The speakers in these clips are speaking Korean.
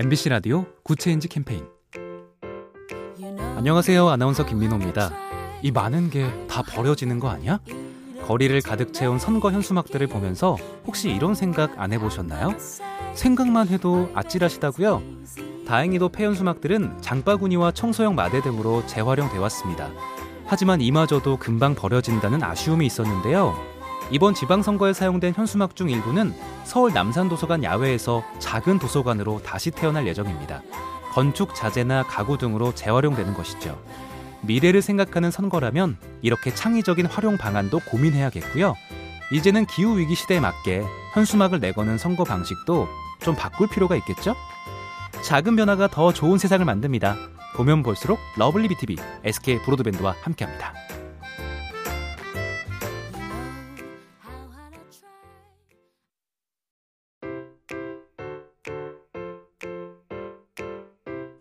MBC 라디오 굿 체인지 캠페인 안녕하세요. 아나운서 김민호입니다. 이 많은 게 다 버려지는 거 아니야? 거리를 가득 채운 선거 현수막들을 보면서 혹시 이런 생각 안 해보셨나요? 생각만 해도 아찔하시다고요? 다행히도 폐현수막들은 장바구니와 청소용 마대 등으로 재활용돼 왔습니다. 하지만 이마저도 금방 버려진다는 아쉬움이 있었는데요. 이번 지방선거에 사용된 현수막 중 일부는 서울 남산도서관 야외에서 작은 도서관으로 다시 태어날 예정입니다. 건축 자재나 가구 등으로 재활용되는 것이죠. 미래를 생각하는 선거라면 이렇게 창의적인 활용 방안도 고민해야겠고요. 이제는 기후위기 시대에 맞게 현수막을 내거는 선거 방식도 좀 바꿀 필요가 있겠죠? 작은 변화가 더 좋은 세상을 만듭니다. 보면 볼수록 lovely B tv SK 브로드밴드와 함께합니다.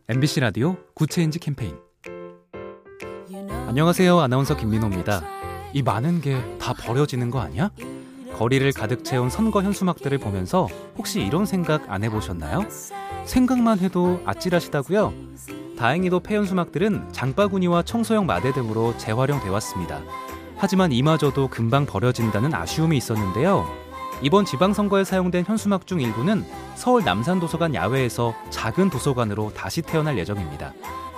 MBC 라디오 Good Change 캠페인 안녕하세요. 아나운서 김민호입니다. 이 많은 게 다 버려지는 거 아니야? 거리를 가득 채운 선거 현수막들을 보면서 혹시 이런 생각 안 해보셨나요? 생각만 해도 아찔하시다고요? 다행히도 폐현수막들은 장바구니와 청소용 마대 등으로 재활용돼 왔습니다. 하지만 이마저도 금방 버려진다는 아쉬움이 있었는데요. 이번 지방선거에 사용된 현수막 중 일부는 서울 남산도서관 야외에서 작은 도서관으로 다시 태어날 예정입니다.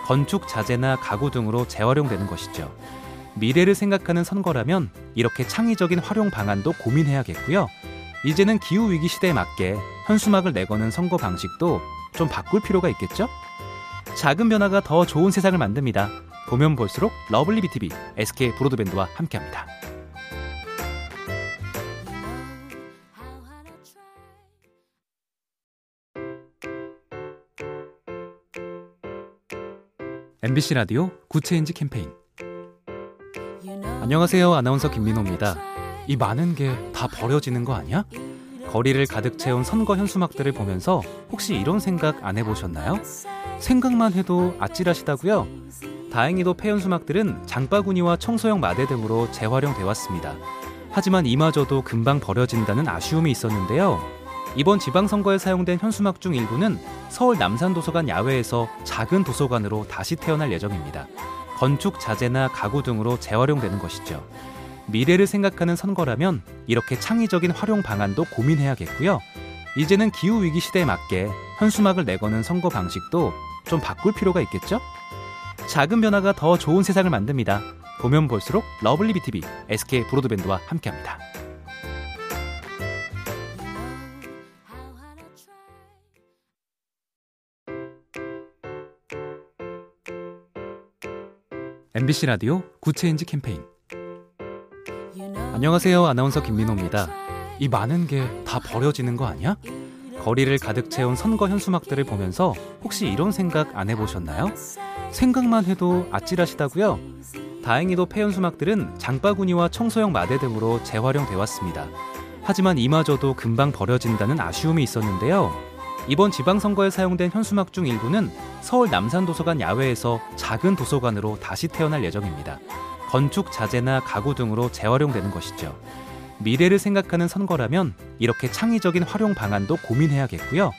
건축 자재나 가구 등으로 재활용되는 것이죠. 미래를 생각하는 선거라면 이렇게 창의적인 활용 방안도 고민해야겠고요. 이제는 기후위기 시대에 맞게 현수막을 내거는 선거 방식도 좀 바꿀 필요가 있겠죠? 작은 변화가 더 좋은 세상을 만듭니다. 보면 볼수록 lovely B tv SK 브로드밴드와 함께합니다. MBC 라디오 Good Change 캠페인 안녕하세요. 아나운서 김민호입니다. 이 많은 게 다 버려지는 거 아니야? 거리를 가득 채운 선거 현수막들을 보면서 혹시 이런 생각 안 해보셨나요? 생각만 해도 아찔하시다고요? 다행히도 폐현수막들은 장바구니와 청소용 마대 등으로 재활용돼 왔습니다. 하지만 이마저도 금방 버려진다는 아쉬움이 있었는데요. 이번 지방선거에 사용된 현수막 중 일부는 서울 남산도서관 야외에서 작은 도서관으로 다시 태어날 예정입니다. 건축 자재나 가구 등으로 재활용되는 것이죠. 미래를 생각하는 선거라면 이렇게 창의적인 활용 방안도 고민해야겠고요. 이제는 기후위기 시대에 맞게 현수막을 내거는 선거 방식도 좀 바꿀 필요가 있겠죠? 작은 변화가 더 좋은 세상을 만듭니다. 보면 볼수록 lovely B tv SK 브로드밴드와 함께합니다. MBC 라디오 Good Change 캠페인 안녕하세요. 아나운서 김민호입니다. 이 많은 게 다 버려지는 거 아니야? 거리를 가득 채운 선거 현수막들을 보면서 혹시 이런 생각 안 해보셨나요? 생각만 해도 아찔하시다고요? 다행히도 폐현수막들은 장바구니와 청소용 마대 등으로 재활용돼 왔습니다. 하지만 이마저도 금방 버려진다는 아쉬움이 있었는데요. 이번 지방선거에 사용된 현수막 중 일부는 서울 남산도서관 야외에서 작은 도서관으로 다시 태어날 예정입니다. 건축 자재나 가구 등으로 재활용되는 것이죠. 미래를 생각하는 선거라면 이렇게 창의적인 활용 방안도 고민해야겠고요.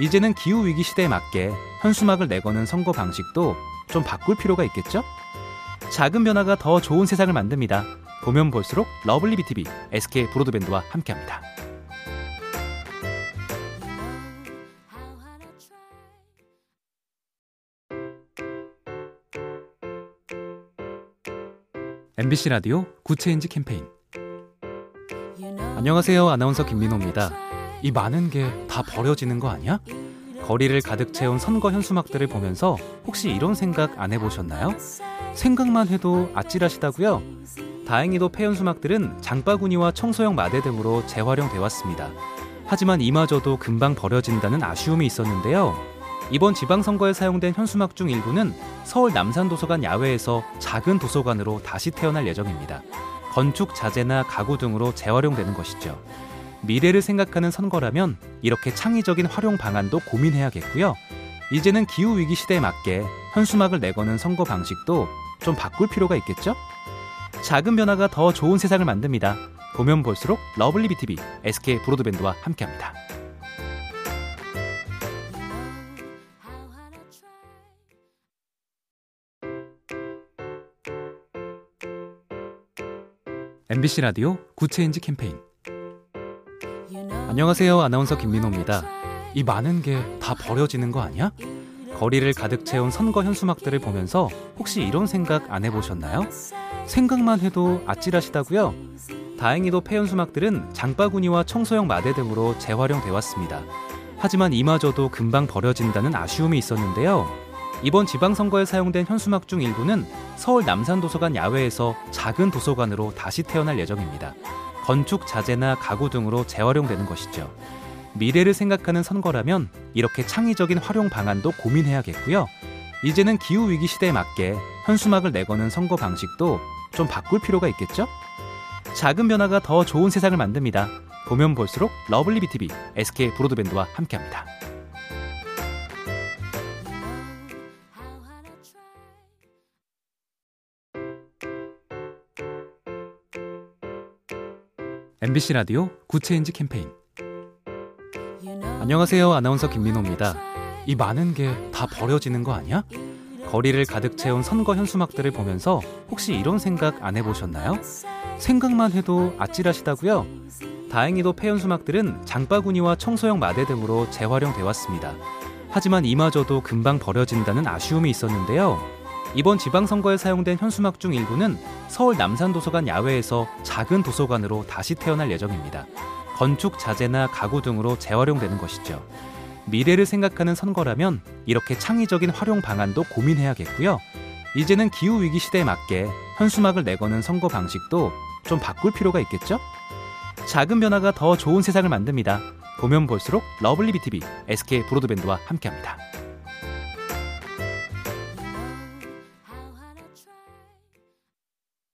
이제는 기후위기 시대에 맞게 현수막을 내거는 선거 방식도 좀 바꿀 필요가 있겠죠? 작은 변화가 더 좋은 세상을 만듭니다. 보면 볼수록 lovely B tv, SK 브로드밴드와 함께합니다. MBC 라디오 Good Change 캠페인 안녕하세요. 아나운서 김민호입니다. 이 많은 게 다 버려지는 거 아니야? 거리를 가득 채운 선거 현수막들을 보면서 혹시 이런 생각 안 해보셨나요? 생각만 해도 아찔하시다고요? 다행히도 폐현수막들은 장바구니와 청소용 마대 등으로 재활용돼 왔습니다. 하지만 이마저도 금방 버려진다는 아쉬움이 있었는데요. 이번 지방선거에 사용된 현수막 중 일부는 서울 남산도서관 야외에서 작은 도서관으로 다시 태어날 예정입니다. 건축 자재나 가구 등으로 재활용되는 것이죠. 미래를 생각하는 선거라면 이렇게 창의적인 활용 방안도 고민해야겠고요. 이제는 기후위기 시대에 맞게 현수막을 내거는 선거 방식도 좀 바꿀 필요가 있겠죠? 작은 변화가 더 좋은 세상을 만듭니다. 보면 볼수록 lovely B tv SK 브로드밴드와 함께합니다. MBC 라디오 Good Change 캠페인 안녕하세요. 아나운서 김민호입니다. 이 많은 게 다 버려지는 거 아니야? 거리를 가득 채운 선거 현수막들을 보면서 혹시 이런 생각 안 해보셨나요? 생각만 해도 아찔하시다고요? 다행히도 폐현수막들은 장바구니와 청소용 마대 등으로 재활용돼 왔습니다. 하지만 이마저도 금방 버려진다는 아쉬움이 있었는데요. 이번 지방선거에 사용된 현수막 중 일부는 서울 남산도서관 야외에서 작은 도서관으로 다시 태어날 예정입니다. 건축 자재나 가구 등으로 재활용되는 것이죠. 미래를 생각하는 선거라면 이렇게 창의적인 활용 방안도 고민해야겠고요. 이제는 기후위기 시대에 맞게 현수막을 내거는 선거 방식도 좀 바꿀 필요가 있겠죠? 작은 변화가 더 좋은 세상을 만듭니다. 보면 볼수록 러블리 BTV, SK 브로드밴드와 함께합니다. MBC 라디오 Good Change 캠페인 안녕하세요. 아나운서 김민호입니다. 이 많은 게 다 버려지는 거 아니야? 거리를 가득 채운 선거 현수막들을 보면서 혹시 이런 생각 안 해보셨나요? 생각만 해도 아찔하시다고요? 다행히도 폐현수막들은 장바구니와 청소용 마대 등으로 재활용돼 왔습니다. 하지만 이마저도 금방 버려진다는 아쉬움이 있었는데요. 이번 지방선거에 사용된 현수막 중 일부는 서울 남산도서관 야외에서 작은 도서관으로 다시 태어날 예정입니다. 건축 자재나 가구 등으로 재활용되는 것이죠. 미래를 생각하는 선거라면 이렇게 창의적인 활용 방안도 고민해야겠고요. 이제는 기후위기 시대에 맞게 현수막을 내거는 선거 방식도 좀 바꿀 필요가 있겠죠? 작은 변화가 더 좋은 세상을 만듭니다. 보면 볼수록 러블리 BTV, SK 브로드밴드와 함께합니다.